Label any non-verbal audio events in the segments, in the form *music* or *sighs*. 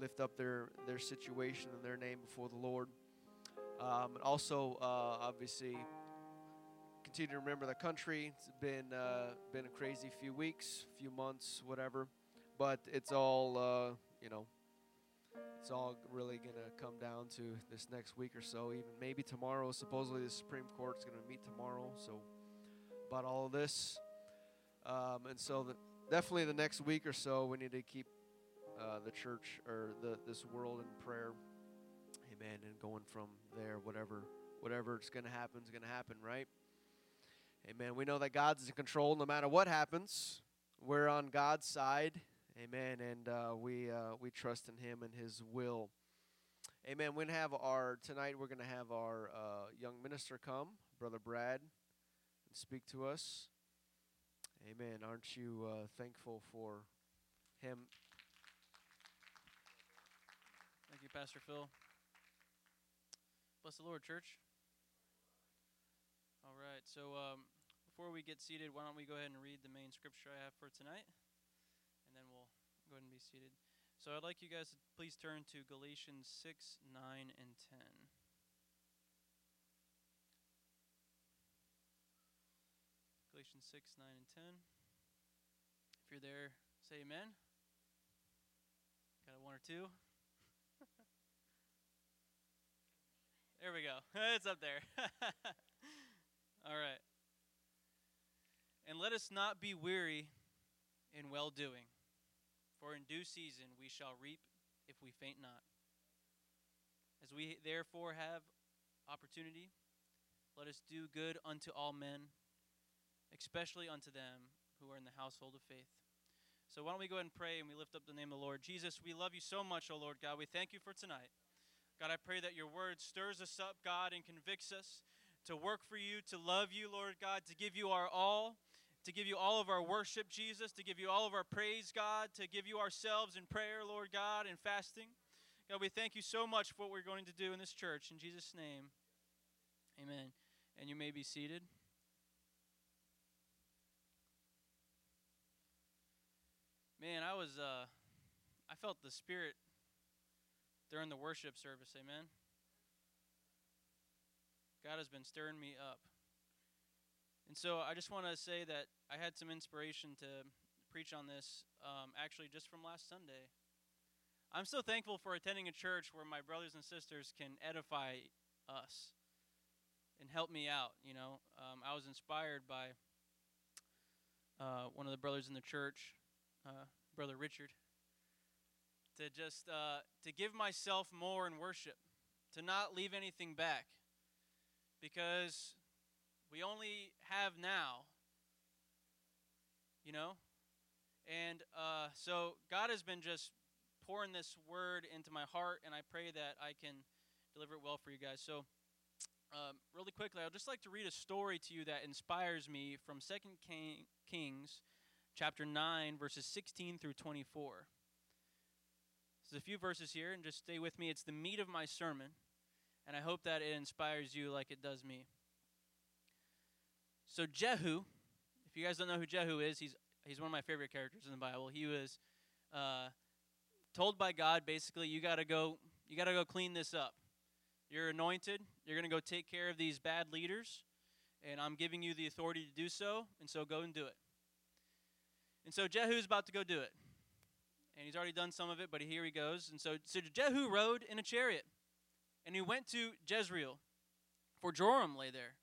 lift up their their situation and their name before the Lord. Um, and also, uh, obviously, continue to remember the country. It's been uh, been a crazy few weeks, few months, whatever. But it's all uh, you know. It's all really gonna come down to this next week or so. Even maybe tomorrow. Supposedly, the Supreme Court's gonna meet tomorrow. So about all of this. Um, and so, the, definitely the next week or so, we need to keep uh, the church or the this world in prayer. Amen. And going from there, whatever whatever it's going to happen is going to happen, right? Amen. We know that God's in control no matter what happens. We're on God's side. Amen. And uh, we uh, we trust in Him and His will. Amen. We're gonna have our tonight. We're gonna have our uh, young minister come, Brother Brad, and speak to us. Amen. Aren't you uh, thankful for him? Thank you, Pastor Phil. Bless the Lord, church. All right, so um, before we get seated, why don't we go ahead and read the main scripture I have for tonight? And then we'll go ahead and be seated. So I'd like you guys to please turn to Galatians 6, 9, and 10. Galatians 6, 9, and 10. If you're there, say amen. Got one or two? There we go. *laughs* it's up there. *laughs* All right. And let us not be weary in well doing, for in due season we shall reap if we faint not. As we therefore have opportunity, let us do good unto all men especially unto them who are in the household of faith. So why don't we go ahead and pray and we lift up the name of the Lord. Jesus, we love you so much, O Lord God. We thank you for tonight. God, I pray that your word stirs us up, God, and convicts us to work for you, to love you, Lord God, to give you our all, to give you all of our worship, Jesus, to give you all of our praise, God, to give you ourselves in prayer, Lord God, and fasting. God, we thank you so much for what we're going to do in this church. In Jesus' name, amen. And you may be seated. Man, I was uh I felt the spirit during the worship service, amen. God has been stirring me up. And so I just want to say that I had some inspiration to preach on this um, actually just from last Sunday. I'm so thankful for attending a church where my brothers and sisters can edify us and help me out. You know, um, I was inspired by uh, one of the brothers in the church uh, Brother Richard, to just uh, to give myself more in worship, to not leave anything back, because we only have now, you know, and uh, so God has been just pouring this word into my heart, and I pray that I can deliver it well for you guys. So. Um, really quickly, I'd just like to read a story to you that inspires me from Second King, Kings chapter 9, verses 16 through 24. There's a few verses here, and just stay with me. It's the meat of my sermon, and I hope that it inspires you like it does me. So, Jehu, if you guys don't know who Jehu is, he's, he's one of my favorite characters in the Bible. He was uh, told by God basically, you got to go. You got to go clean this up. You're anointed. You're going to go take care of these bad leaders, and I'm giving you the authority to do so, and so go and do it. And so Jehu's about to go do it. And he's already done some of it, but here he goes. And so, so Jehu rode in a chariot, and he went to Jezreel, for Joram lay there.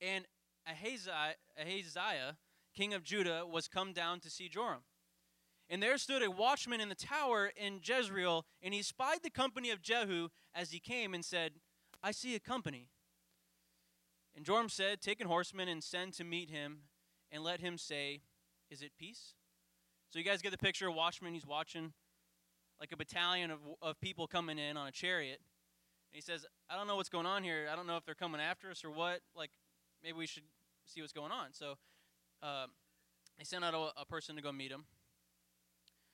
And Ahaziah, Ahaziah, king of Judah, was come down to see Joram. And there stood a watchman in the tower in Jezreel, and he spied the company of Jehu as he came and said, I see a company. And Joram said, Take an horseman and send to meet him, and let him say, is it peace? So you guys get the picture of Watchman. He's watching like a battalion of, of people coming in on a chariot. And he says, I don't know what's going on here. I don't know if they're coming after us or what. Like, maybe we should see what's going on. So uh, sent out a, a person to go meet him.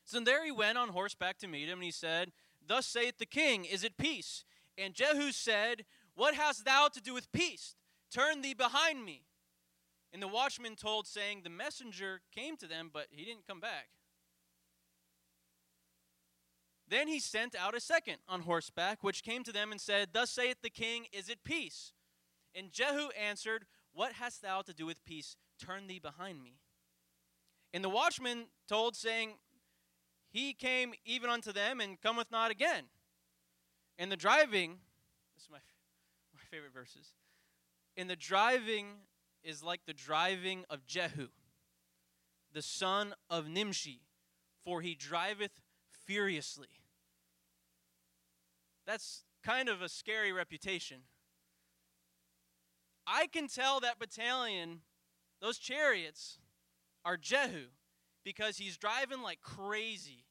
So there he went on horseback to meet him, and he said, Thus saith the king, Is it peace? And Jehu said, What hast thou to do with peace? Turn thee behind me. And the watchman told, saying, The messenger came to them, but he didn't come back. Then he sent out a second on horseback, which came to them and said, Thus saith the king, Is it peace? And Jehu answered, What hast thou to do with peace? Turn thee behind me. And the watchman told, saying, He came even unto them and cometh not again. And the driving, this is my, *laughs* my favorite verses. And the driving is like the driving of Jehu, the son of Nimshi, for he driveth furiously. That's kind of a scary reputation. I can tell that battalion, those chariots, are Jehu because he's driving like crazy.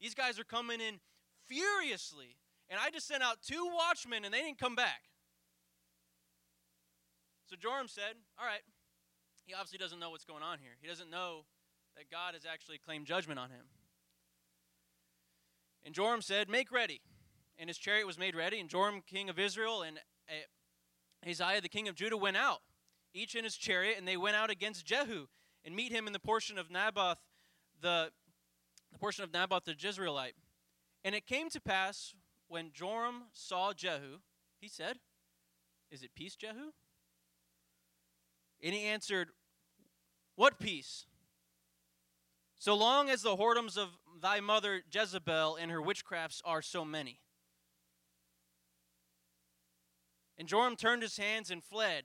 These guys are coming in furiously. And I just sent out two watchmen and they didn't come back. So Joram said, All right. He obviously doesn't know what's going on here. He doesn't know that God has actually claimed judgment on him. And Joram said, Make ready. And his chariot was made ready. And Joram, king of Israel, and uh, Ahaziah, the king of Judah, went out, each in his chariot, and they went out against Jehu and meet him in the portion of Naboth, the, the portion of Naboth the Jezreelite. And it came to pass when Joram saw Jehu, he said, Is it peace, Jehu? And he answered, What peace? So long as the whoredoms of thy mother Jezebel and her witchcrafts are so many. And Joram turned his hands and fled.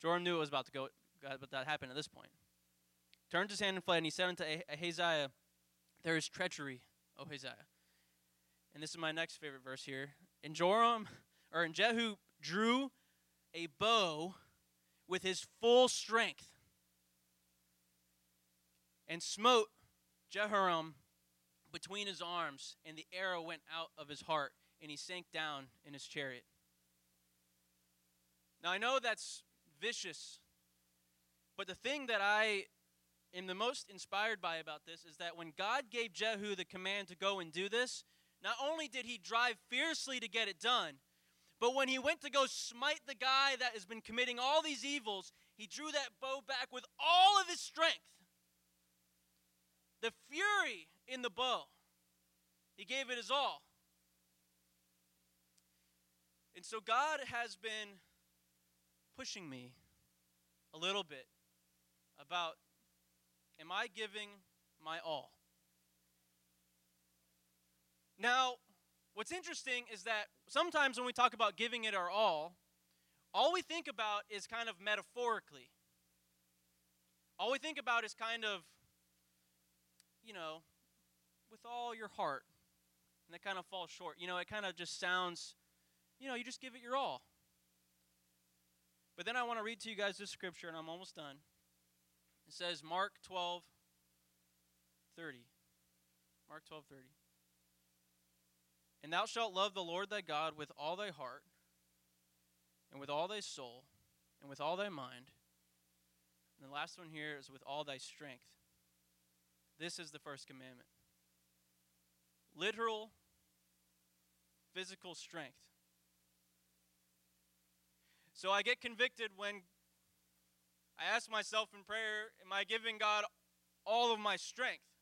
Joram knew it was about to go, but that happened at this point. Turned his hand and fled, and he said unto Ahaziah, There is treachery, O Ahaziah. And this is my next favorite verse here. And Joram, or and Jehu drew a bow with his full strength and smote Jehoram between his arms, and the arrow went out of his heart, and he sank down in his chariot. Now, I know that's vicious, but the thing that I am the most inspired by about this is that when God gave Jehu the command to go and do this, not only did he drive fiercely to get it done, but when he went to go smite the guy that has been committing all these evils, he drew that bow back with all of his strength. The fury in the bow, he gave it his all. And so God has been pushing me a little bit about am I giving my all? Now, what's interesting is that sometimes when we talk about giving it our all, all we think about is kind of metaphorically. All we think about is kind of, you know, with all your heart. And that kind of falls short. You know, it kind of just sounds, you know, you just give it your all. But then I want to read to you guys this scripture, and I'm almost done. It says, Mark 12, 30. Mark 12, 30. And thou shalt love the Lord thy God with all thy heart, and with all thy soul, and with all thy mind. And the last one here is with all thy strength. This is the first commandment. Literal, physical strength. So I get convicted when I ask myself in prayer, Am I giving God all of my strength?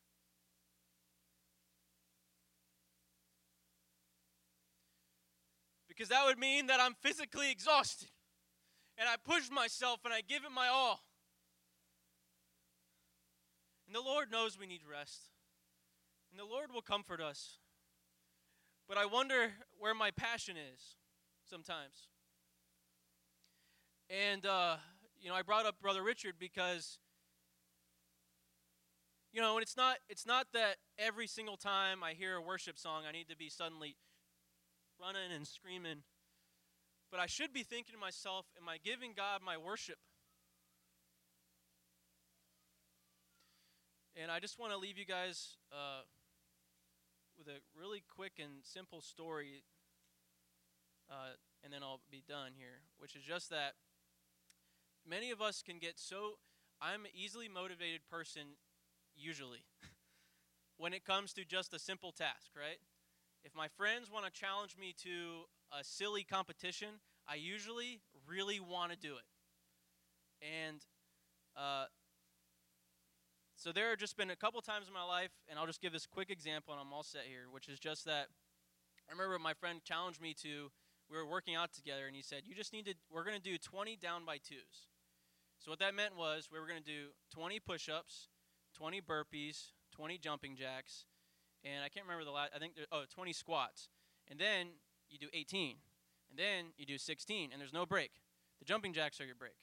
Because that would mean that I'm physically exhausted. And I push myself and I give it my all. And the Lord knows we need rest. And the Lord will comfort us. But I wonder where my passion is sometimes. And, uh, you know, I brought up Brother Richard because, you know, and it's not, it's not that every single time I hear a worship song, I need to be suddenly running and screaming. But I should be thinking to myself, am I giving God my worship? And I just want to leave you guys uh, with a really quick and simple story, uh, and then I'll be done here, which is just that many of us can get so. I'm an easily motivated person, usually, *laughs* when it comes to just a simple task, right? If my friends want to challenge me to a silly competition, I usually really want to do it. And uh, So there have just been a couple times in my life, and I'll just give this quick example, and I'm all set here, which is just that I remember my friend challenged me to. We were working out together, and he said, "You just need to. We're going to do 20 down by twos." So what that meant was we were going to do 20 push-ups, 20 burpees, 20 jumping jacks, and I can't remember the last. I think there, oh, 20 squats, and then you do 18, and then you do 16, and there's no break. The jumping jacks are your break.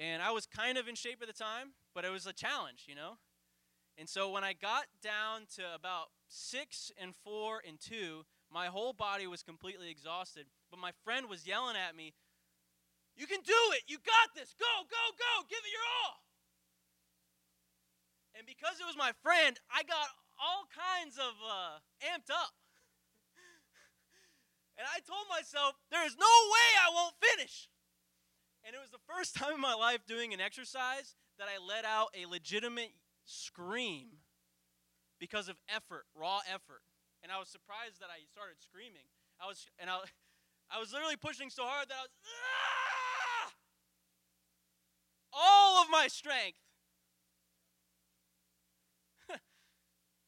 And I was kind of in shape at the time, but it was a challenge, you know. And so when I got down to about six and four and two, my whole body was completely exhausted. But my friend was yelling at me, You can do it! You got this! Go, go, go! Give it your all! And because it was my friend, I got all kinds of uh, amped up. *laughs* and I told myself, There is no way I won't finish. And it was the first *laughs* time in my life doing an exercise that I let out a legitimate scream because of effort, raw effort. And I was surprised that I started screaming. I was and I *laughs* I was literally pushing so hard that I was ah! all of my strength.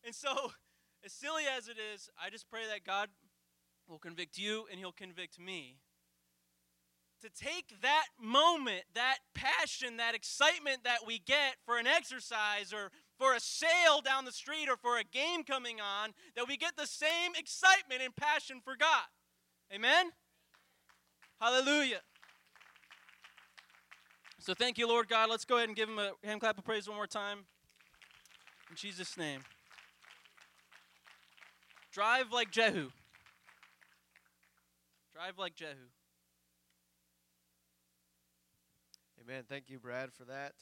And so *laughs* as silly as it is, I just pray that God will convict you and he'll convict me to take that moment, that passion, that excitement that we get for an exercise or for a sale down the street or for a game coming on, that we get the same excitement and passion for God. Amen? Hallelujah. So thank you, Lord God. Let's go ahead and give him a hand clap of praise one more time. In Jesus' name. Drive like Jehu. Drive like Jehu. Amen. Thank you, Brad, for that.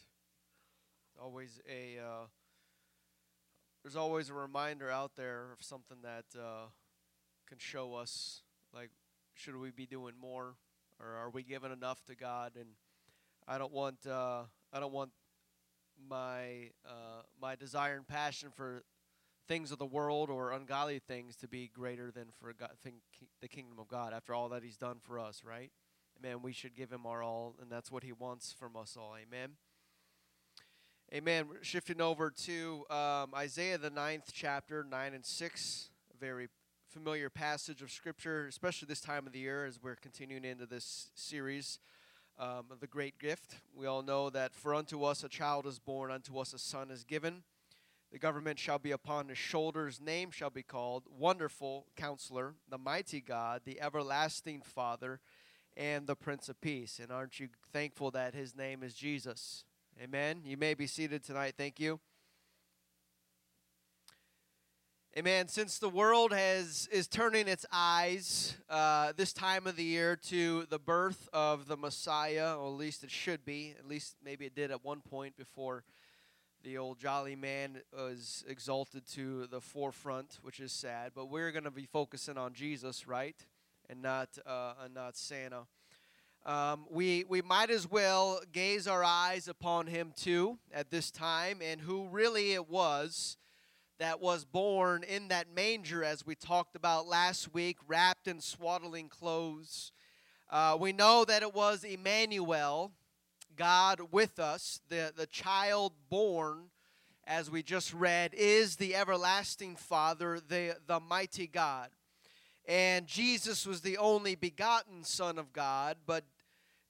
Always a uh, there's always a reminder out there of something that uh, can show us like should we be doing more or are we giving enough to God? And I don't want uh, I don't want my uh, my desire and passion for things of the world or ungodly things to be greater than for God, the kingdom of God. After all that He's done for us, right? Amen. We should give him our all, and that's what he wants from us all. Amen. Amen. Shifting over to um, Isaiah, the ninth chapter, 9 and 6. A very familiar passage of Scripture, especially this time of the year as we're continuing into this series um, of the great gift. We all know that for unto us a child is born, unto us a son is given. The government shall be upon his shoulders. Name shall be called Wonderful Counselor, the Mighty God, the Everlasting Father and the Prince of Peace. And aren't you thankful that his name is Jesus? Amen. You may be seated tonight. Thank you. Amen. Since the world has is turning its eyes uh, this time of the year to the birth of the Messiah, or at least it should be. At least maybe it did at one point before the old jolly man was exalted to the forefront, which is sad. But we're going to be focusing on Jesus, right? and not uh, and not Santa. Um, we we might as well gaze our eyes upon him too at this time, and who really it was that was born in that manger, as we talked about last week, wrapped in swaddling clothes. Uh, we know that it was Emmanuel, God with us, the the child born. As we just read, is the everlasting Father, the, the mighty God. And Jesus was the only begotten Son of God. But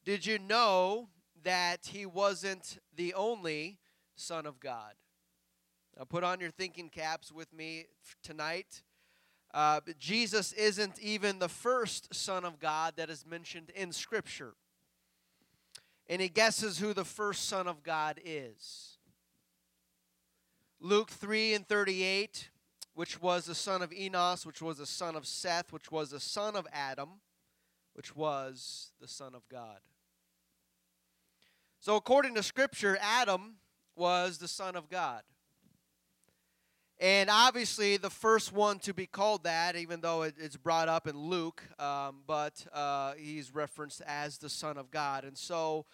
did you know that he wasn't the only Son of God? Now, put on your thinking caps with me tonight. Uh, Jesus isn't even the first Son of God that is mentioned in Scripture. Any guesses who the first Son of God is? Luke 3 and 38 which was the son of Enos, which was the son of Seth, which was the son of Adam, which was the son of God. So, according to Scripture, Adam was the son of God. And obviously, the first one to be called that, even though it's brought up in Luke, um, but uh, he's referenced as the Son of God. And so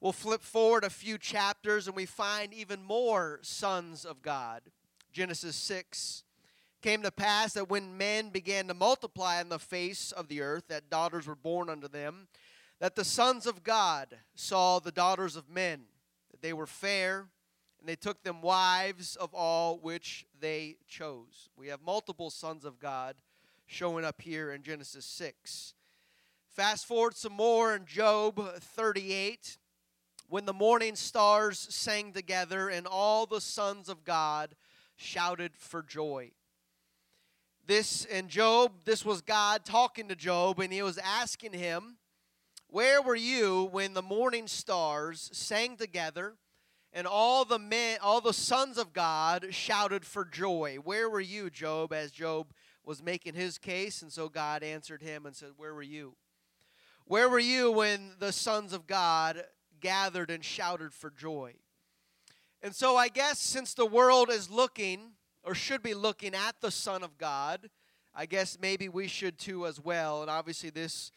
we'll flip forward a few chapters and we find even more sons of God. Genesis 6, came to pass that when men began to multiply on the face of the earth, that daughters were born unto them, that the sons of God saw the daughters of men, that they were fair, and they took them wives of all which they chose. We have multiple sons of God showing up here in Genesis 6. Fast forward some more in Job 38. When the morning stars sang together and all the sons of God shouted for joy. This in Job, this was God talking to Job, and he was asking him, Where were you when the morning stars sang together and all the men all the sons of God shouted for joy? Where were you, Job, as Job was making his case? And so God answered him and said, Where were you? Where were you when the sons of God gathered and shouted for joy? And so I guess since the world is looking or should be looking at the Son of God, I guess maybe we should too as well. And obviously, this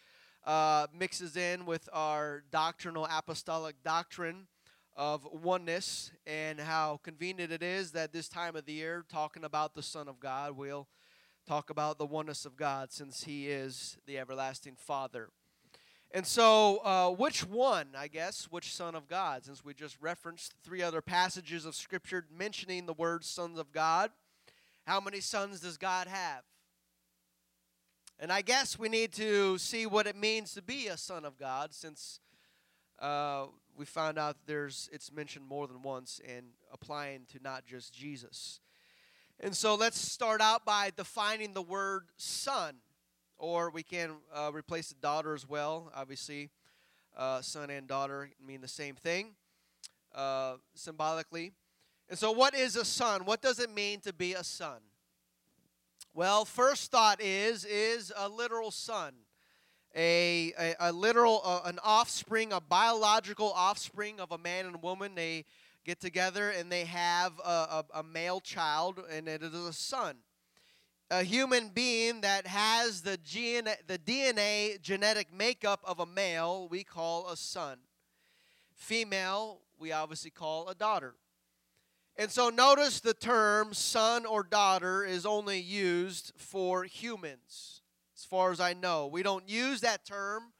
uh, mixes in with our doctrinal apostolic doctrine of oneness and how convenient it is that this time of the year, talking about the Son of God, we'll talk about the oneness of God since He is the everlasting Father. And so, uh, which one, I guess, which Son of God, since we just referenced three other passages of Scripture mentioning the word sons of God, how many sons does God have? And I guess we need to see what it means to be a son of God since uh, we found out there's it's mentioned more than once and applying to not just Jesus. And so let's start out by defining the word son or we can uh, replace the daughter as well. Obviously, uh, son and daughter mean the same thing uh, symbolically. And so, what is a son? What does it mean to be a son? Well, first thought is is a literal son, a a, a literal uh, an offspring, a biological offspring of a man and woman. They get together and they have a, a, a male child, and it is a son a human being that has the, gene, the DNA genetic makeup of a male, we call a son. Female, we obviously call a daughter. And so notice the term son or daughter is only used for humans, as far as I know. We don't use that term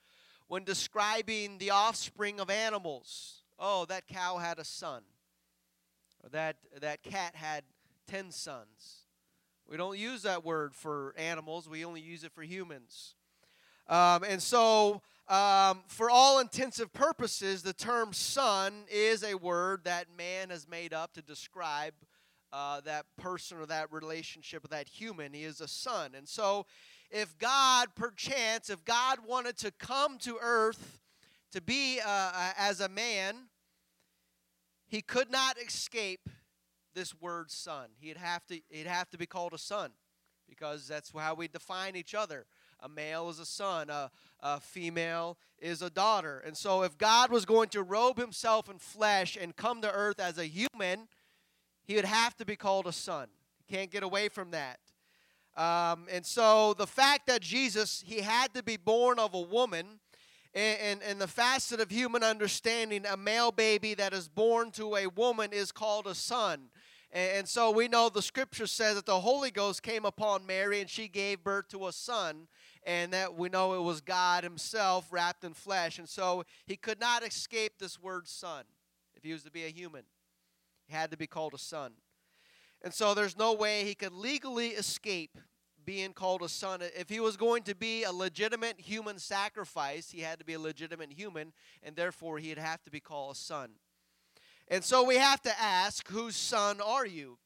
when describing the offspring of animals. Oh, that cow had a son, or that, that cat had 10 sons. We don't use that word for animals, we only use it for humans. Um, and so, um, for all intensive purposes, the term son is a word that man has made up to describe uh, that person or that relationship with that human. He is a son. And so, if God, perchance, if God wanted to come to earth to be uh, as a man, he could not escape this word son. He'd have to he'd have to be called a son because that's how we define each other. A male is a son, a, a female is a daughter. And so if God was going to robe himself in flesh and come to earth as a human, he would have to be called a son. He can't get away from that. Um, and so the fact that Jesus, he had to be born of a woman, and, and, the facet of human understanding, a male baby that is born to a woman is called a son. And so we know the scripture says that the Holy Ghost came upon Mary and she gave birth to a son. And that we know it was God Himself wrapped in flesh. And so he could not escape this word son if he was to be a human. He had to be called a son. And so there's no way he could legally escape being called a son. If he was going to be a legitimate human sacrifice, he had to be a legitimate human, and therefore he'd have to be called a son. And so we have to ask, whose son are you?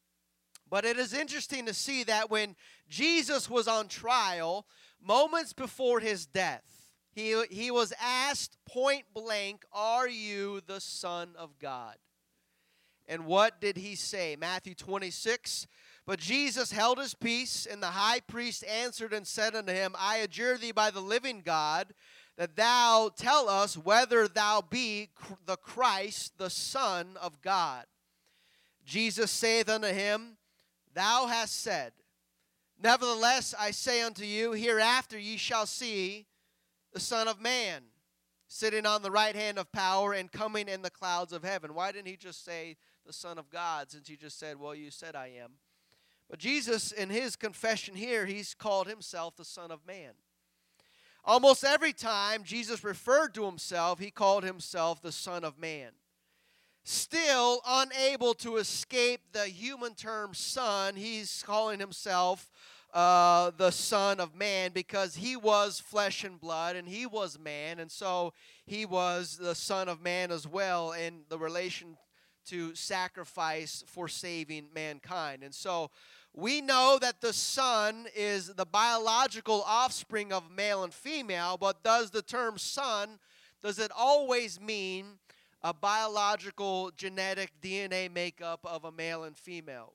But it is interesting to see that when Jesus was on trial, moments before his death, he, he was asked point blank, Are you the Son of God? And what did he say? Matthew 26. But Jesus held his peace, and the high priest answered and said unto him, I adjure thee by the living God that thou tell us whether thou be the Christ, the Son of God. Jesus saith unto him, Thou hast said, Nevertheless, I say unto you, hereafter ye shall see the Son of Man sitting on the right hand of power and coming in the clouds of heaven. Why didn't he just say the Son of God, since he just said, Well, you said I am? But Jesus, in his confession here, he's called himself the Son of Man. Almost every time Jesus referred to himself, he called himself the Son of Man. still unable to escape the human term son. He's calling himself uh, the Son of Man because he was flesh and blood and he was man, and so he was the Son of Man as well in the relation to sacrifice for saving mankind. And so we know that the Son is the biological offspring of male and female, but does the term son, does it always mean a biological genetic DNA makeup of a male and female?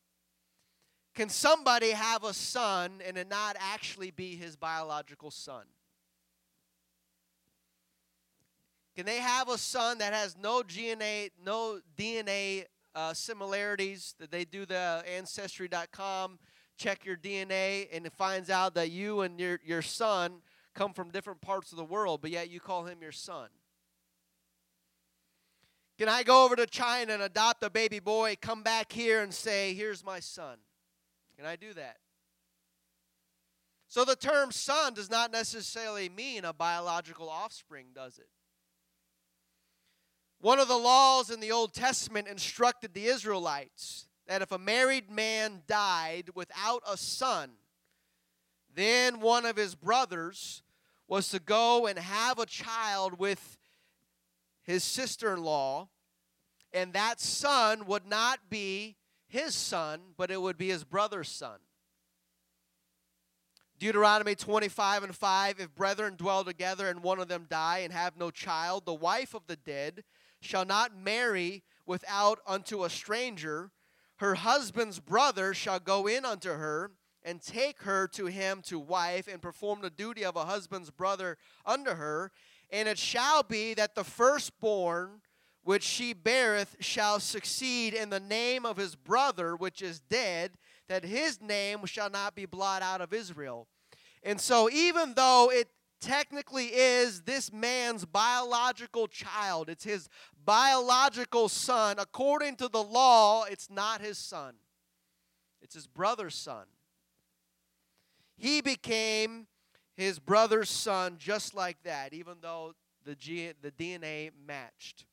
Can somebody have a son and it not actually be his biological son? Can they have a son that has no DNA, no DNA uh, similarities? That they do the ancestry.com, check your DNA, and it finds out that you and your, your son come from different parts of the world, but yet you call him your son. Can I go over to China and adopt a baby boy, come back here and say, Here's my son? Can I do that? So the term son does not necessarily mean a biological offspring, does it? One of the laws in the Old Testament instructed the Israelites that if a married man died without a son, then one of his brothers was to go and have a child with his sister in law, and that son would not be his son, but it would be his brother's son. Deuteronomy 25 and 5 If brethren dwell together and one of them die and have no child, the wife of the dead shall not marry without unto a stranger. Her husband's brother shall go in unto her and take her to him to wife and perform the duty of a husband's brother unto her. And it shall be that the firstborn which she beareth shall succeed in the name of his brother which is dead, that his name shall not be blotted out of Israel. And so, even though it technically is this man's biological child, it's his biological son, according to the law, it's not his son, it's his brother's son. He became his brother's son just like that, even though the, G- the DNA matched.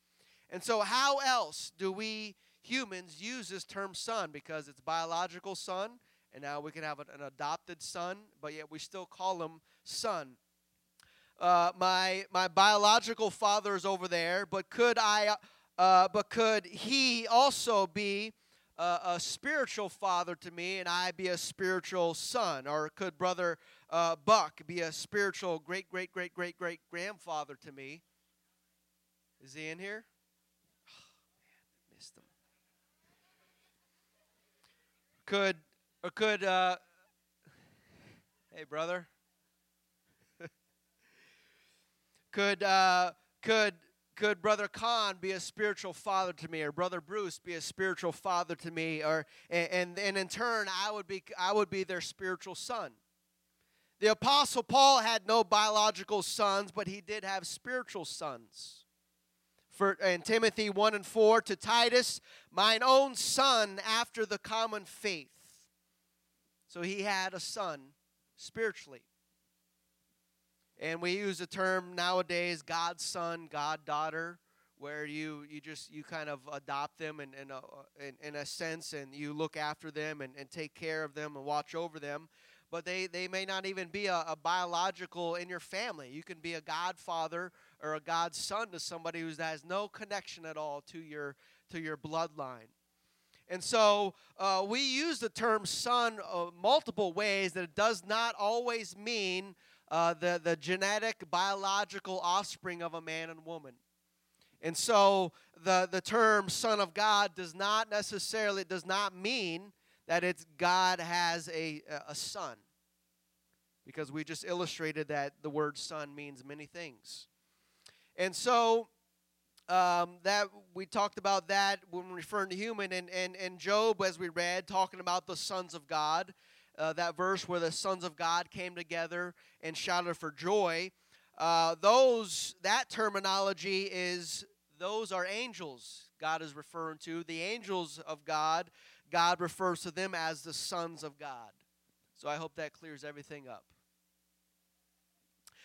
And so, how else do we humans use this term son? Because it's biological son, and now we can have an adopted son, but yet we still call him son. Uh, my my biological father is over there, but could I? Uh, but could he also be a, a, spiritual father to me, and I be a spiritual son? Or could brother uh, Buck be a spiritual great great great great great grandfather to me? Is he in here? *sighs* Could or could uh, hey brother? Could uh, could could brother Khan be a spiritual father to me, or brother Bruce be a spiritual father to me, or and and in turn I would be I would be their spiritual son. The apostle Paul had no biological sons, but he did have spiritual sons for in Timothy 1 and 4 to Titus, mine own son after the common faith. So he had a son spiritually. And we use the term nowadays God's son, God daughter, where you, you just you kind of adopt them in, in, a, in, in a sense and you look after them and, and take care of them and watch over them but they, they may not even be a, a, biological in your family. You can be a godfather or a godson to somebody who has no connection at all to your to your bloodline. And so uh, we use the term son uh, multiple ways that it does not always mean uh, the, the genetic, biological offspring of a man and woman. And so the, the term son of God does not necessarily, does not mean that it's God has a, a son. Because we just illustrated that the word son means many things. And so um, that we talked about that when referring to human and, and, and Job, as we read, talking about the sons of God. Uh, that verse where the sons of God came together and shouted for joy. Uh, those that terminology is those are angels God is referring to. The angels of God God refers to them as the sons of God. So I hope that clears everything up.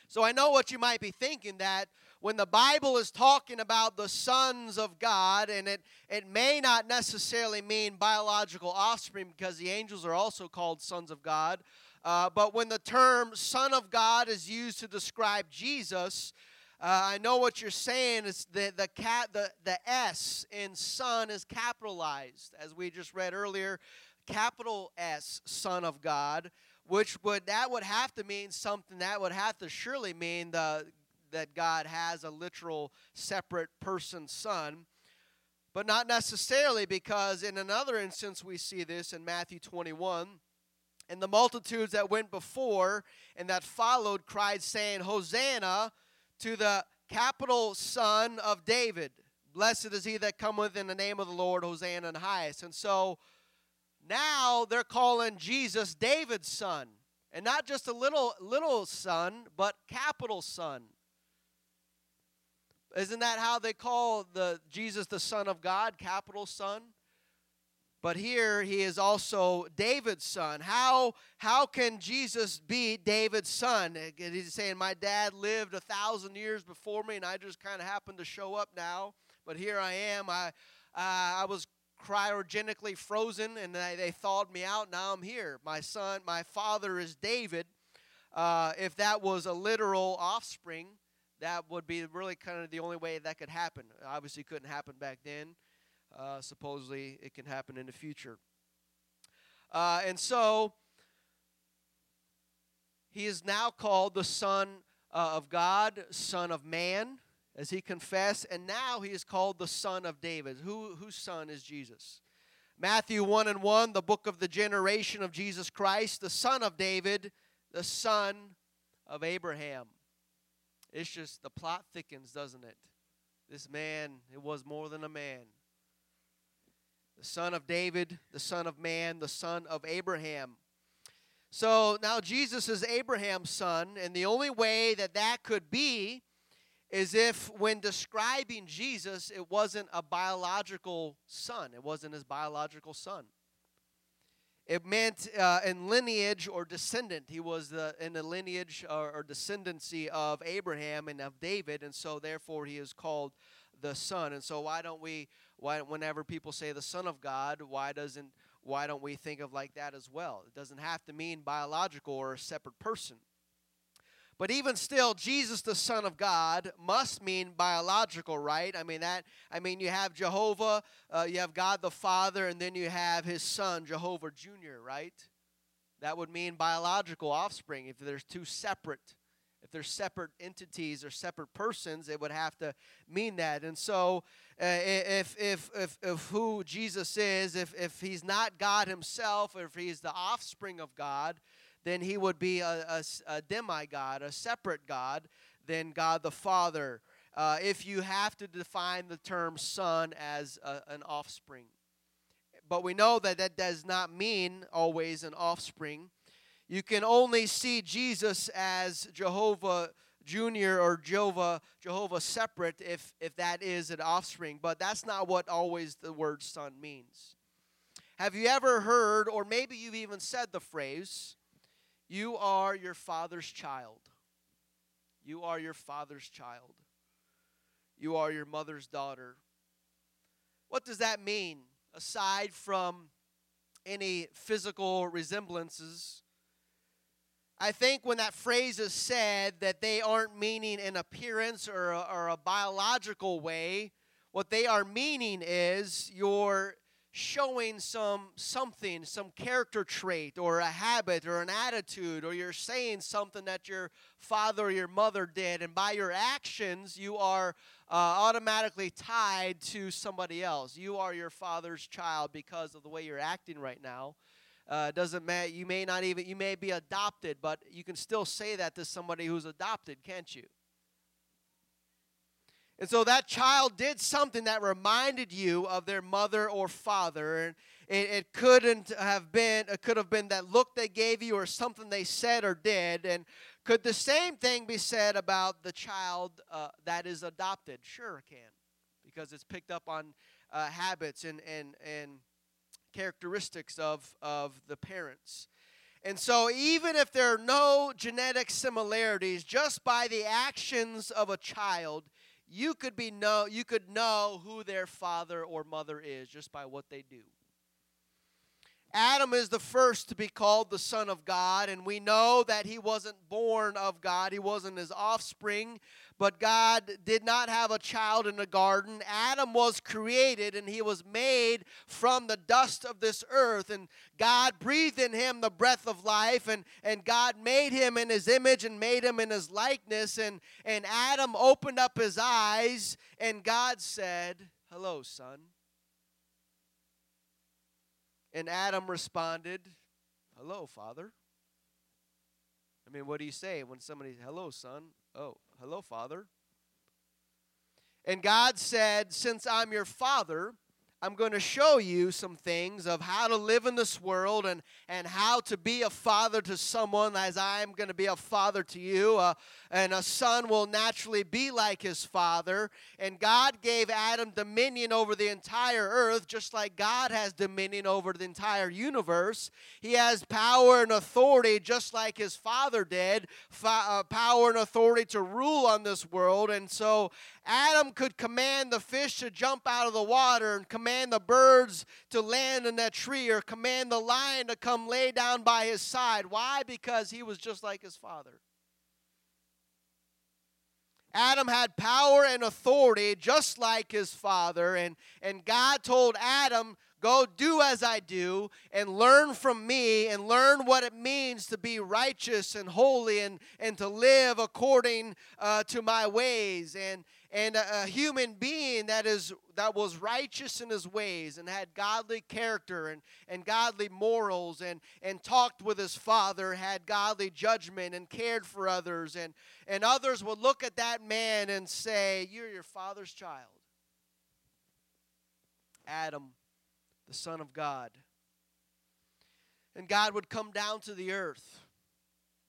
So I know what you might be thinking that when the Bible is talking about the sons of God, and it, it may not necessarily mean biological offspring because the angels are also called sons of God, uh, but when the term son of God is used to describe Jesus, uh, I know what you're saying is the the cat the, the S in son is capitalized, as we just read earlier, capital S, Son of God, which would that would have to mean something. That would have to surely mean the that God has a literal separate person son. But not necessarily because in another instance we see this in Matthew 21 and the multitudes that went before and that followed cried saying Hosanna to the capital Son of David. Blessed is he that cometh in the name of the Lord, Hosanna in the highest. And so now they're calling Jesus David's son. And not just a little little son, but capital son. Isn't that how they call the Jesus the Son of God, capital Son? But here he is also David's son. How, how can Jesus be David's son? He's saying, My dad lived a thousand years before me, and I just kind of happened to show up now. But here I am. I, uh, I was cryogenically frozen, and they, they thawed me out. Now I'm here. My son, my father is David. Uh, if that was a literal offspring, that would be really kind of the only way that could happen. Obviously, couldn't happen back then. Uh, supposedly, it can happen in the future. Uh, and so, he is now called the Son uh, of God, Son of Man, as he confessed, and now he is called the Son of David. Who, whose son is Jesus? Matthew 1 and 1, the book of the generation of Jesus Christ, the Son of David, the Son of Abraham. It's just the plot thickens, doesn't it? This man, it was more than a man the son of David, the son of man, the son of Abraham. So now Jesus is Abraham's son, and the only way that that could be is if, when describing Jesus, it wasn't a biological son, it wasn't his biological son. It meant uh, in lineage or descendant. He was the, in the lineage or, or descendancy of Abraham and of David, and so therefore he is called the son. And so why don't we why whenever people say the son of God, why doesn't why don't we think of like that as well? It doesn't have to mean biological or a separate person. But even still, Jesus, the Son of God, must mean biological, right? I mean that. I mean you have Jehovah, uh, you have God the Father, and then you have His Son, Jehovah Junior, right? That would mean biological offspring if there's two separate if they're separate entities or separate persons, it would have to mean that. And so, uh, if, if, if, if who Jesus is, if, if he's not God himself, or if he's the offspring of God, then he would be a, a, a demigod, a separate God than God the Father. Uh, if you have to define the term son as a, an offspring. But we know that that does not mean always an offspring. You can only see Jesus as Jehovah Junior or Jehovah Jehovah separate if if that is an offspring, but that's not what always the word son means. Have you ever heard or maybe you've even said the phrase you are your father's child. You are your father's child. You are your mother's daughter. What does that mean aside from any physical resemblances? I think when that phrase is said, that they aren't meaning an appearance or a, or a biological way. What they are meaning is you're showing some something, some character trait or a habit or an attitude, or you're saying something that your father or your mother did, and by your actions, you are uh, automatically tied to somebody else. You are your father's child because of the way you're acting right now. Uh, doesn't matter. You may not even, you may be adopted, but you can still say that to somebody who's adopted, can't you? And so that child did something that reminded you of their mother or father. And it, it couldn't have been, it could have been that look they gave you or something they said or did. And could the same thing be said about the child uh, that is adopted? Sure, it can, because it's picked up on uh, habits and, and, and characteristics of, of the parents. And so, even if there are no genetic similarities, just by the actions of a child, you could be know you could know who their father or mother is just by what they do. Adam is the first to be called the Son of God, and we know that he wasn't born of God. He wasn't his offspring, but God did not have a child in the garden. Adam was created, and he was made from the dust of this earth, and God breathed in him the breath of life, and, and God made him in his image and made him in his likeness. And, and Adam opened up his eyes, and God said, Hello, son. And Adam responded, Hello, Father. I mean, what do you say when somebody, says, Hello, son? Oh, hello, Father. And God said, Since I'm your Father, I'm going to show you some things of how to live in this world and, and how to be a father to someone as I am going to be a father to you. Uh, and a son will naturally be like his father. And God gave Adam dominion over the entire earth, just like God has dominion over the entire universe. He has power and authority, just like his father did, uh, power and authority to rule on this world. And so Adam could command the fish to jump out of the water and command the birds to land in that tree or command the lion to come lay down by his side. Why? Because he was just like his father. Adam had power and authority just like his father, and, and God told Adam, Go do as I do and learn from me and learn what it means to be righteous and holy and, and to live according uh, to my ways. And, and a, a, human being that is that was righteous in his ways and had godly character and, and godly morals and, and talked with his father had godly judgment and cared for others. And, and others would look at that man and say you're your father's child. Adam the son of god. And god would come down to the earth.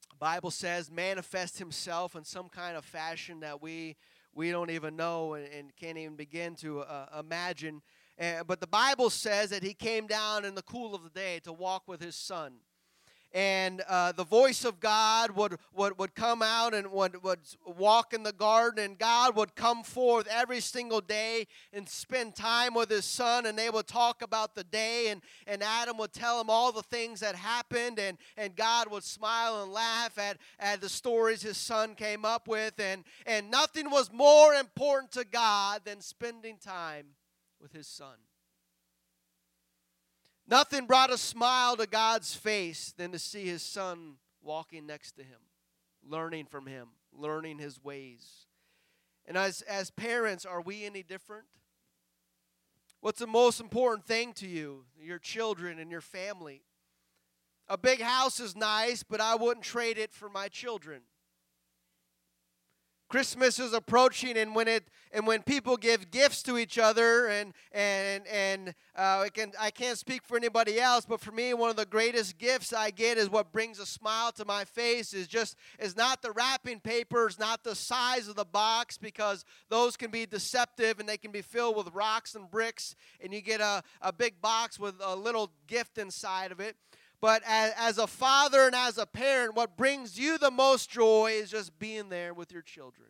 The bible says manifest himself in some kind of fashion that we we don't even know and, and can't even begin to uh, imagine. Uh, but the Bible says that he came down in the cool of the day to walk with his son and uh, the voice of God would, would, would come out and would, would walk in the garden, and God would come forth every single day and spend time with his son, and they would talk about the day, and, and Adam would tell him all the things that happened, and, and God would smile and laugh at, at the stories his son came up with, and, and nothing was more important to God than spending time with his son. Nothing brought a smile to God's face than to see his son walking next to him, learning from him, learning his ways. And as, as parents, are we any different? What's the most important thing to you, your children and your family? A big house is nice, but I wouldn't trade it for my children. Christmas is approaching, and when it and when people give gifts to each other, and and and uh, I can I can't speak for anybody else, but for me, one of the greatest gifts I get is what brings a smile to my face. Is just is not the wrapping papers, not the size of the box, because those can be deceptive and they can be filled with rocks and bricks, and you get a a big box with a little gift inside of it. But as, as, a father and as a parent, what brings you the most joy is just being there with your children.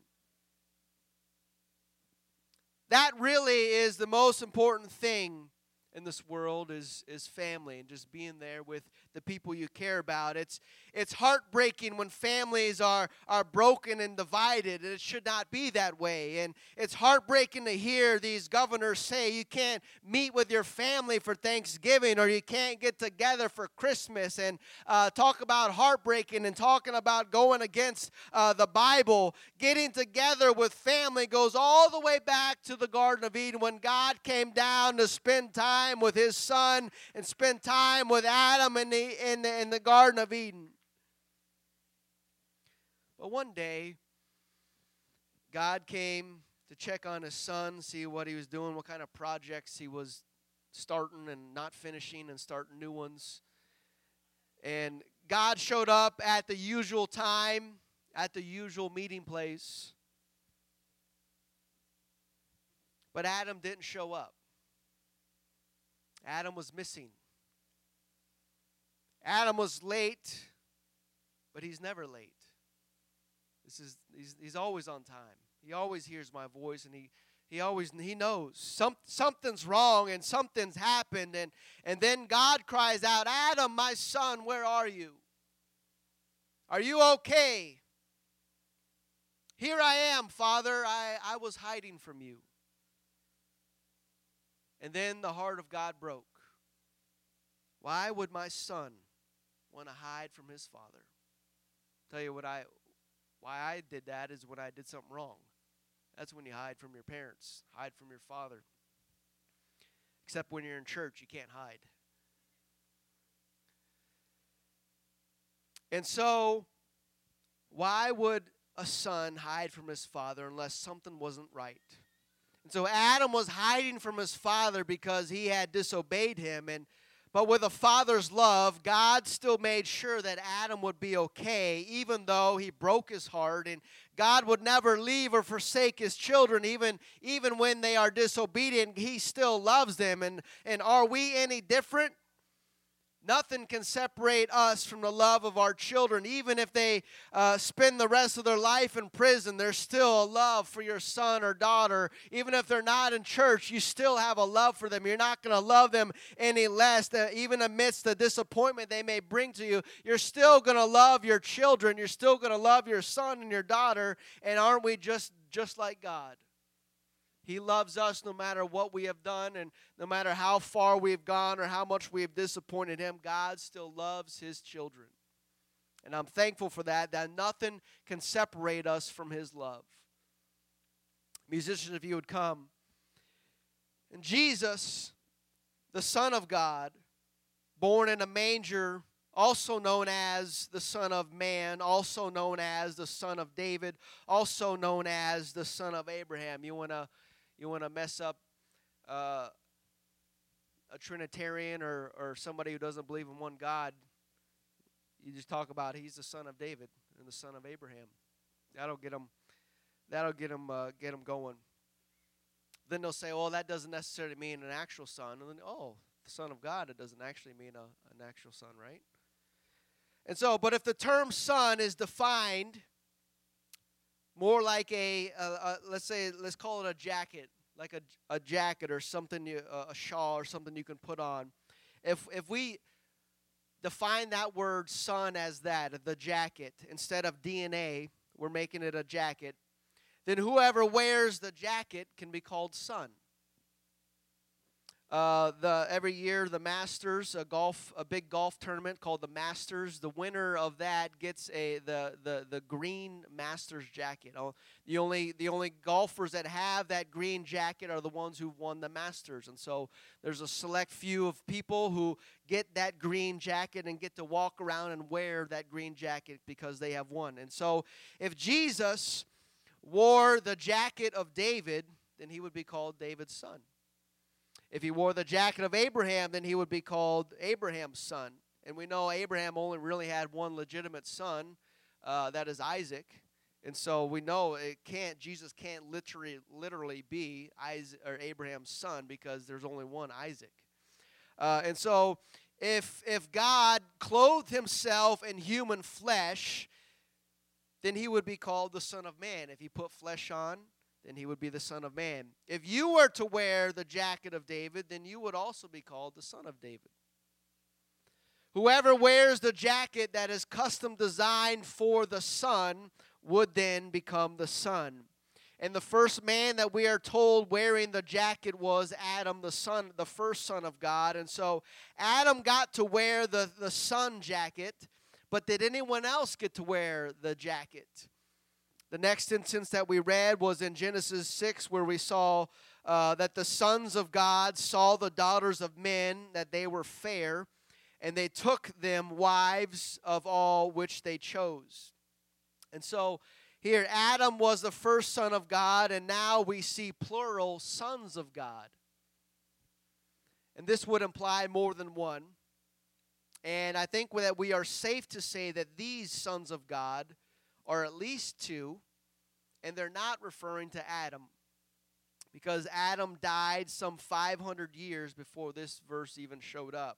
That really is the most important thing in this world is, is family and just being there with the people you care about. It's, it's heartbreaking when families are, are broken and divided, and it should not be that way. And it's heartbreaking to hear these governors say you can't meet with your family for Thanksgiving or you can't get together for Christmas and uh, talk about heartbreaking and talking about going against uh, the Bible. Getting together with family goes all the way back to the Garden of Eden when God came down to spend time with his son and spend time with Adam and the, in the, in the Garden of Eden. But one day, God came to check on his son, see what he was doing, what kind of projects he was starting and not finishing, and starting new ones. And God showed up at the usual time, at the usual meeting place. But Adam didn't show up. Adam was missing. Adam was late, but he's never late. This is he's, he's always on time. He always hears my voice and he he always he knows some, something's wrong and something's happened and and then God cries out, "Adam, my son, where are you? Are you okay?" Here I am, Father. I, I was hiding from you. And then the heart of God broke. Why would my son want to hide from his father? Tell you what I why I did that is when I did something wrong. That's when you hide from your parents, hide from your father. Except when you're in church, you can't hide. And so, why would a son hide from his father unless something wasn't right? And so Adam was hiding from his father because he had disobeyed him and but with a father's love, God still made sure that Adam would be okay, even though he broke his heart. And God would never leave or forsake his children, even, even when they are disobedient. He still loves them. And, and are we any different? Nothing can separate us from the love of our children. Even if they uh, spend the rest of their life in prison, there's still a love for your son or daughter. Even if they're not in church, you still have a love for them. You're not going to love them any less. Uh, even amidst the disappointment they may bring to you, you're still going to love your children. You're still going to love your son and your daughter. And aren't we just just like God? He loves us no matter what we have done and no matter how far we've gone or how much we've disappointed Him. God still loves His children. And I'm thankful for that, that nothing can separate us from His love. Musicians, if you would come. And Jesus, the Son of God, born in a manger, also known as the Son of Man, also known as the Son of David, also known as the Son of Abraham. You want to you want to mess up uh, a Trinitarian or, or somebody who doesn't believe in one God, you just talk about he's the son of David and the son of Abraham. That'll get them. That'll get them. Uh, get them going. Then they'll say, "Well, that doesn't necessarily mean an actual son." And then, oh, the son of God, it doesn't actually mean a, an actual son, right? And so, but if the term son is defined more like a, a, a, let's say let's call it a jacket like a, a jacket or something you, a shawl or something you can put on. If if we define that word son as that the jacket instead of dna we're making it a jacket then whoever wears the jacket can be called son uh, the every year the Masters, a golf, a big golf tournament called the Masters. The winner of that gets a the the the green Masters jacket. Oh, the only the only golfers that have that green jacket are the ones who've won the Masters, and so there's a select few of people who get that green jacket and get to walk around and wear that green jacket because they have won. And so, if Jesus wore the jacket of David, then he would be called David's son. If he wore the jacket of Abraham, then he would be called Abraham's son. And we know Abraham only really had one legitimate son, uh, that is Isaac. And so we know it can't Jesus can't literally literally be Isaac or Abraham's son because there's only one Isaac. Uh, and so if if God clothed himself in human flesh, then he would be called the Son of Man. If he put flesh on, then he would be the Son of Man. If you were to wear the jacket of David, then you would also be called the Son of David. Whoever wears the jacket that is custom designed for the Son would then become the Son. And the first man that we are told wearing the jacket was Adam, the son, the first son of God. And so Adam got to wear the, the son jacket, but did anyone else get to wear the jacket? The next instance that we read was in Genesis 6, where we saw uh, that the sons of God saw the daughters of men, that they were fair, and they took them wives of all which they chose. And so here, Adam was the first son of God, and now we see plural sons of God. And this would imply more than one. And I think that we are safe to say that these sons of God or at least two, and they're not referring to Adam because Adam died some 500 years before this verse even showed up.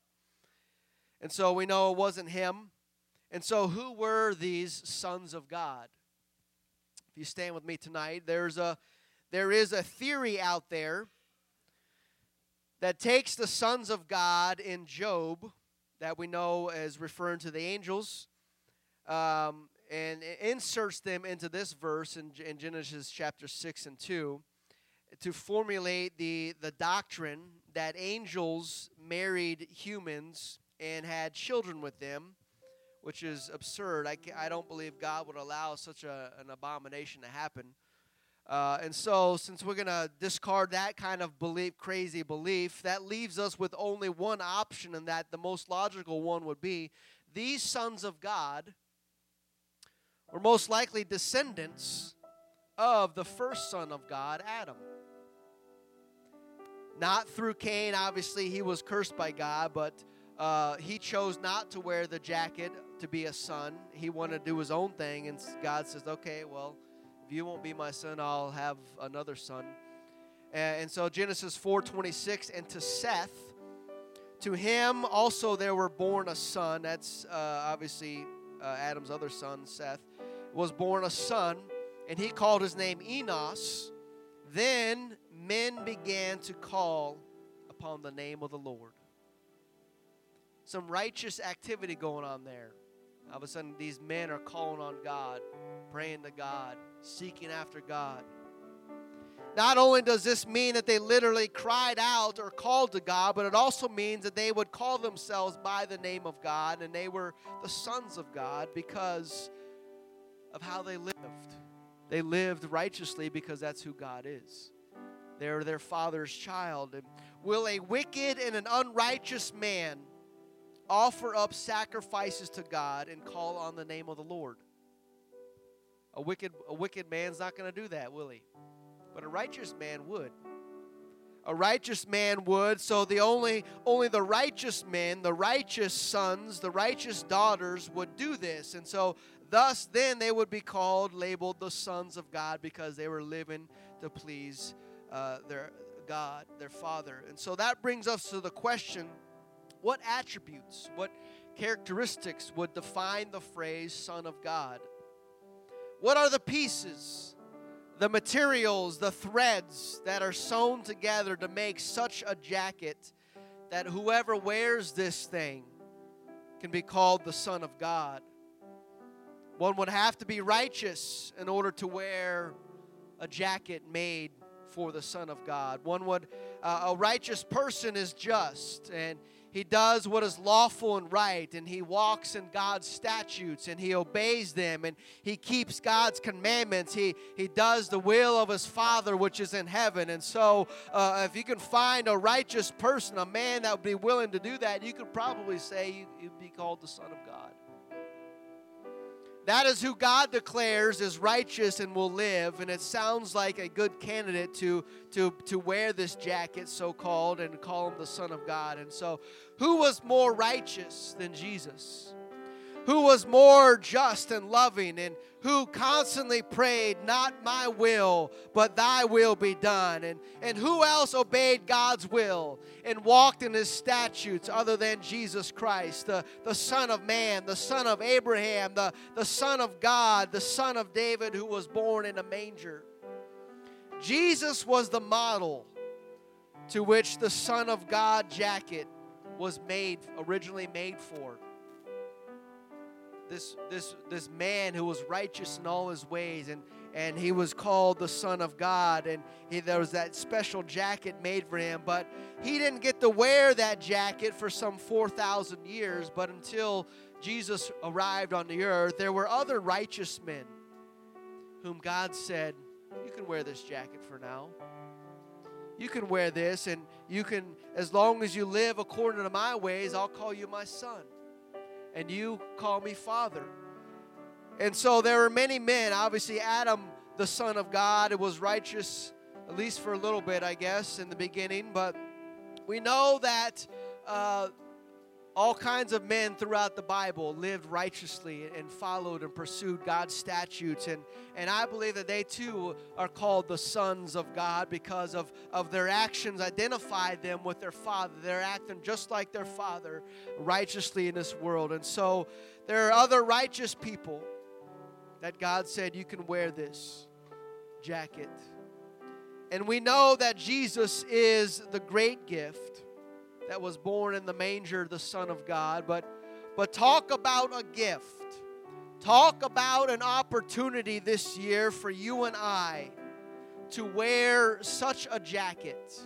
And so we know it wasn't him. And so, who were these sons of God? If you stand with me tonight, there's a there is a theory out there that takes the sons of God in Job, that we know as referring to the angels, um, and inserts them into this verse in, in Genesis chapter 6 and 2 to formulate the, the doctrine that angels married humans and had children with them, which is absurd. I, I don't believe God would allow such a, an abomination to happen. Uh, and so, since we're going to discard that kind of belief, crazy belief, that leaves us with only one option, and that the most logical one would be these sons of God were most likely descendants of the first son of God, Adam. Not through Cain, obviously, he was cursed by God, but uh, he chose not to wear the jacket to be a son. He wanted to do his own thing, and God says, okay, well, if you won't be my son, I'll have another son. And so Genesis 4:26, and to Seth, to him also there were born a son. That's uh, obviously uh, Adam's other son, Seth, was born a son, and he called his name Enos. Then men began to call upon the name of the Lord. Some righteous activity going on there. All of a sudden, these men are calling on God, praying to God, seeking after God. Not only does this mean that they literally cried out or called to God, but it also means that they would call themselves by the name of God and they were the sons of God because of how they lived. They lived righteously because that's who God is. They're their father's child. And will a wicked and an unrighteous man offer up sacrifices to God and call on the name of the Lord? A wicked, a wicked man's not going to do that, will he? But a righteous man would. A righteous man would. So the only only the righteous men, the righteous sons, the righteous daughters would do this. And so thus then they would be called labeled the sons of God because they were living to please uh, their God, their Father. And so that brings us to the question what attributes, what characteristics would define the phrase Son of God? What are the pieces, the materials, the threads that are sewn together to make such a jacket that whoever wears this thing can be called the Son of God? One would have to be righteous in order to wear a jacket made for the Son of God. One would, uh, a righteous person is just and he does what is lawful and right, and he walks in God's statutes, and he obeys them, and he keeps God's commandments. He, he does the will of his Father which is in heaven. And so, uh, if you can find a righteous person, a man that would be willing to do that, you could probably say you, you'd be called the Son of God. That is who God declares is righteous and will live. And it sounds like a good candidate to, to, to wear this jacket, so called, and call him the Son of God. And so, who was more righteous than Jesus? Who was more just and loving and who constantly prayed, Not my will, but thy will be done. And, and who else obeyed God's will and walked in his statutes other than Jesus Christ, the, the Son of Man, the Son of Abraham, the, the Son of God, the Son of David who was born in a manger? Jesus was the model to which the Son of God jacket was made, originally made for this this this man who was righteous in all his ways and and he was called the son of god and he, there was that special jacket made for him but he didn't get to wear that jacket for some 4000 years but until jesus arrived on the earth there were other righteous men whom god said you can wear this jacket for now. You can wear this and you can as long as you live according to my ways i'll call you my son and you call me Father. And so there are many men. Obviously, Adam, the Son of God, was righteous, at least for a little bit, I guess, in the beginning. But we know that uh, all kinds of men throughout the Bible lived righteously and followed and pursued God's statutes. And, and I believe that they too are called the sons of God because of, of their actions identified them with their father. They're acting just like their father righteously in this world. And so there are other righteous people that God said, You can wear this jacket. And we know that Jesus is the great gift that was born in the manger, the Son of God. But, but talk about a gift. Talk about an opportunity this year for you and I to wear such a jacket,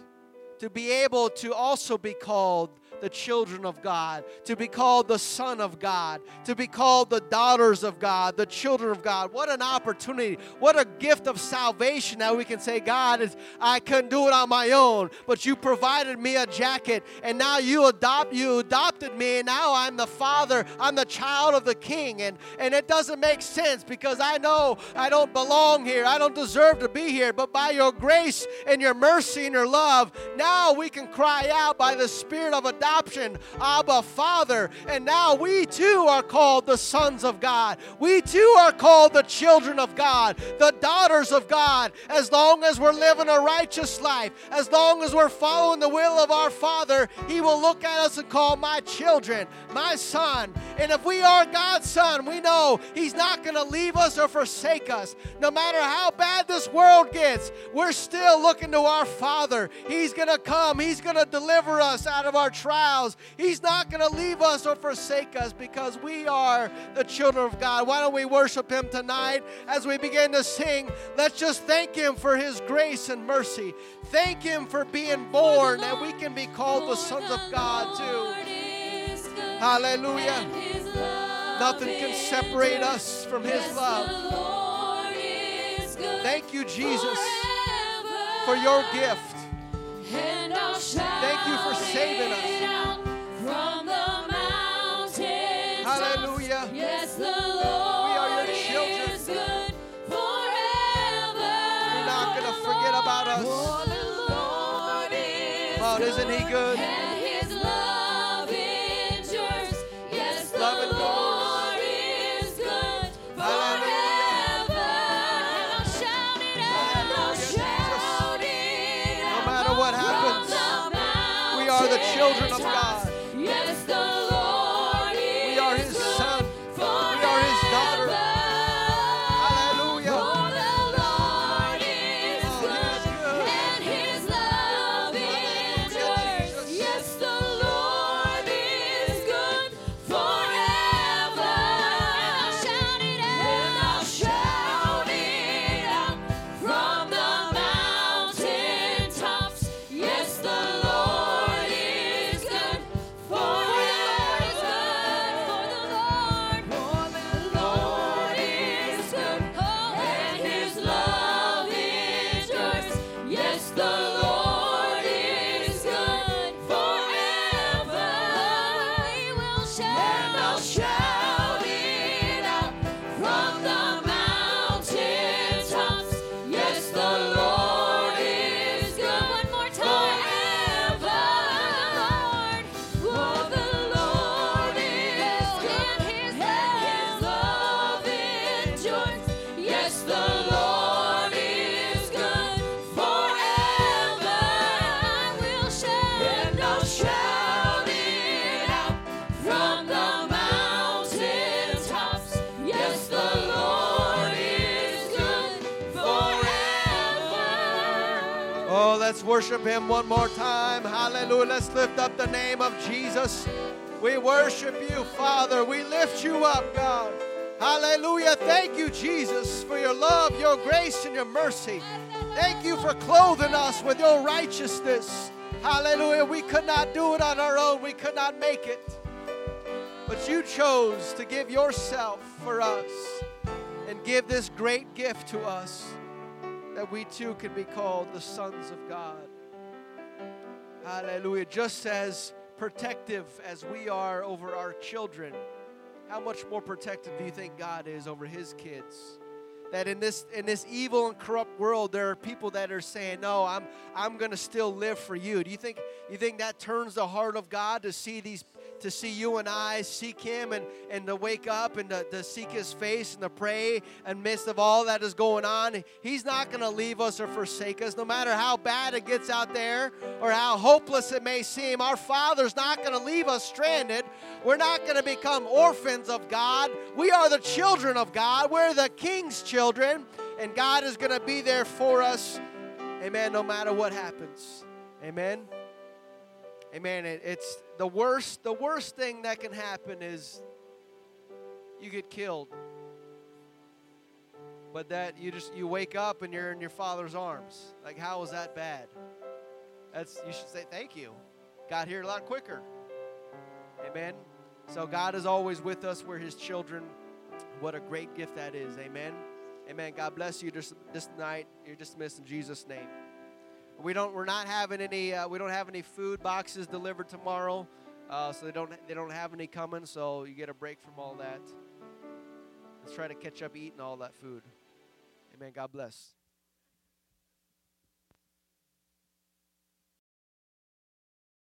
to be able to also be called the children of God, to be called the Son of God, to be called the daughters of God, the children of God. What an opportunity. What a gift of salvation that we can say, God, is, I couldn't do it on my own, but you provided me a jacket, and now you adopt you adopted me, and now I'm the father, I'm the child of the king. And, and it doesn't make sense because I know I don't belong here. I don't deserve to be here. But by your grace and your mercy and your love, now we can cry out by the spirit of adoption adoption, Abba, Father. And now we too are called the sons of God. We too are called the children of God, the daughters of God, as long as we're living a righteous life, as long as we're following the will of our Father, He will look at us and call my children, my son. And if we are God's son, we know He's not going to leave us or forsake us. No matter how bad this world gets, we're still looking to our Father. He's going to come, He's going to deliver us out of our trials. He's not going to leave us or forsake us because we are the children of God. Why don't we worship Him tonight as we begin to sing? Let's just thank Him for His grace and mercy. Thank Him for being born and we can be called the sons of God too. Hallelujah. Nothing can separate us from His love. Thank you, Jesus, for your gift. Thank you for saving us. Hallelujah. Yes, the Lord we are your children. is good forever. You're not going to forget about us. For the Lord is Come on, isn't He good? Worship Him one more time. Hallelujah. Let's lift up the name of Jesus. We worship you, Father. We lift you up, God. Hallelujah. Thank you, Jesus, for your love, your grace, and your mercy. Thank you for clothing us with your righteousness. Hallelujah. We could not do it on our own, we could not make it. But you chose to give yourself for us and give this great gift to us that we too can be called the sons of God. Hallelujah. Just as protective as we are over our children, how much more protective do you think God is over his kids? That in this in this evil and corrupt world there are people that are saying, "No, I'm I'm going to still live for you." Do you think you think that turns the heart of God to see these to see you and I seek Him and, and to wake up and to, to seek His face and to pray in midst of all that is going on. He's not going to leave us or forsake us, no matter how bad it gets out there or how hopeless it may seem. Our Father's not going to leave us stranded. We're not going to become orphans of God. We are the children of God. We're the King's children, and God is going to be there for us. Amen. No matter what happens. Amen. Amen. It, it's the worst. The worst thing that can happen is you get killed. But that you just you wake up and you're in your father's arms. Like how is that bad? That's you should say thank you. Got here a lot quicker. Amen. So God is always with us. We're His children. What a great gift that is. Amen. Amen. God bless you this, this night. You're dismissed in Jesus' name. We don't. We're not having any. Uh, we don't have any food boxes delivered tomorrow, uh, so they don't. They don't have any coming. So you get a break from all that. Let's try to catch up eating all that food. Amen. God bless.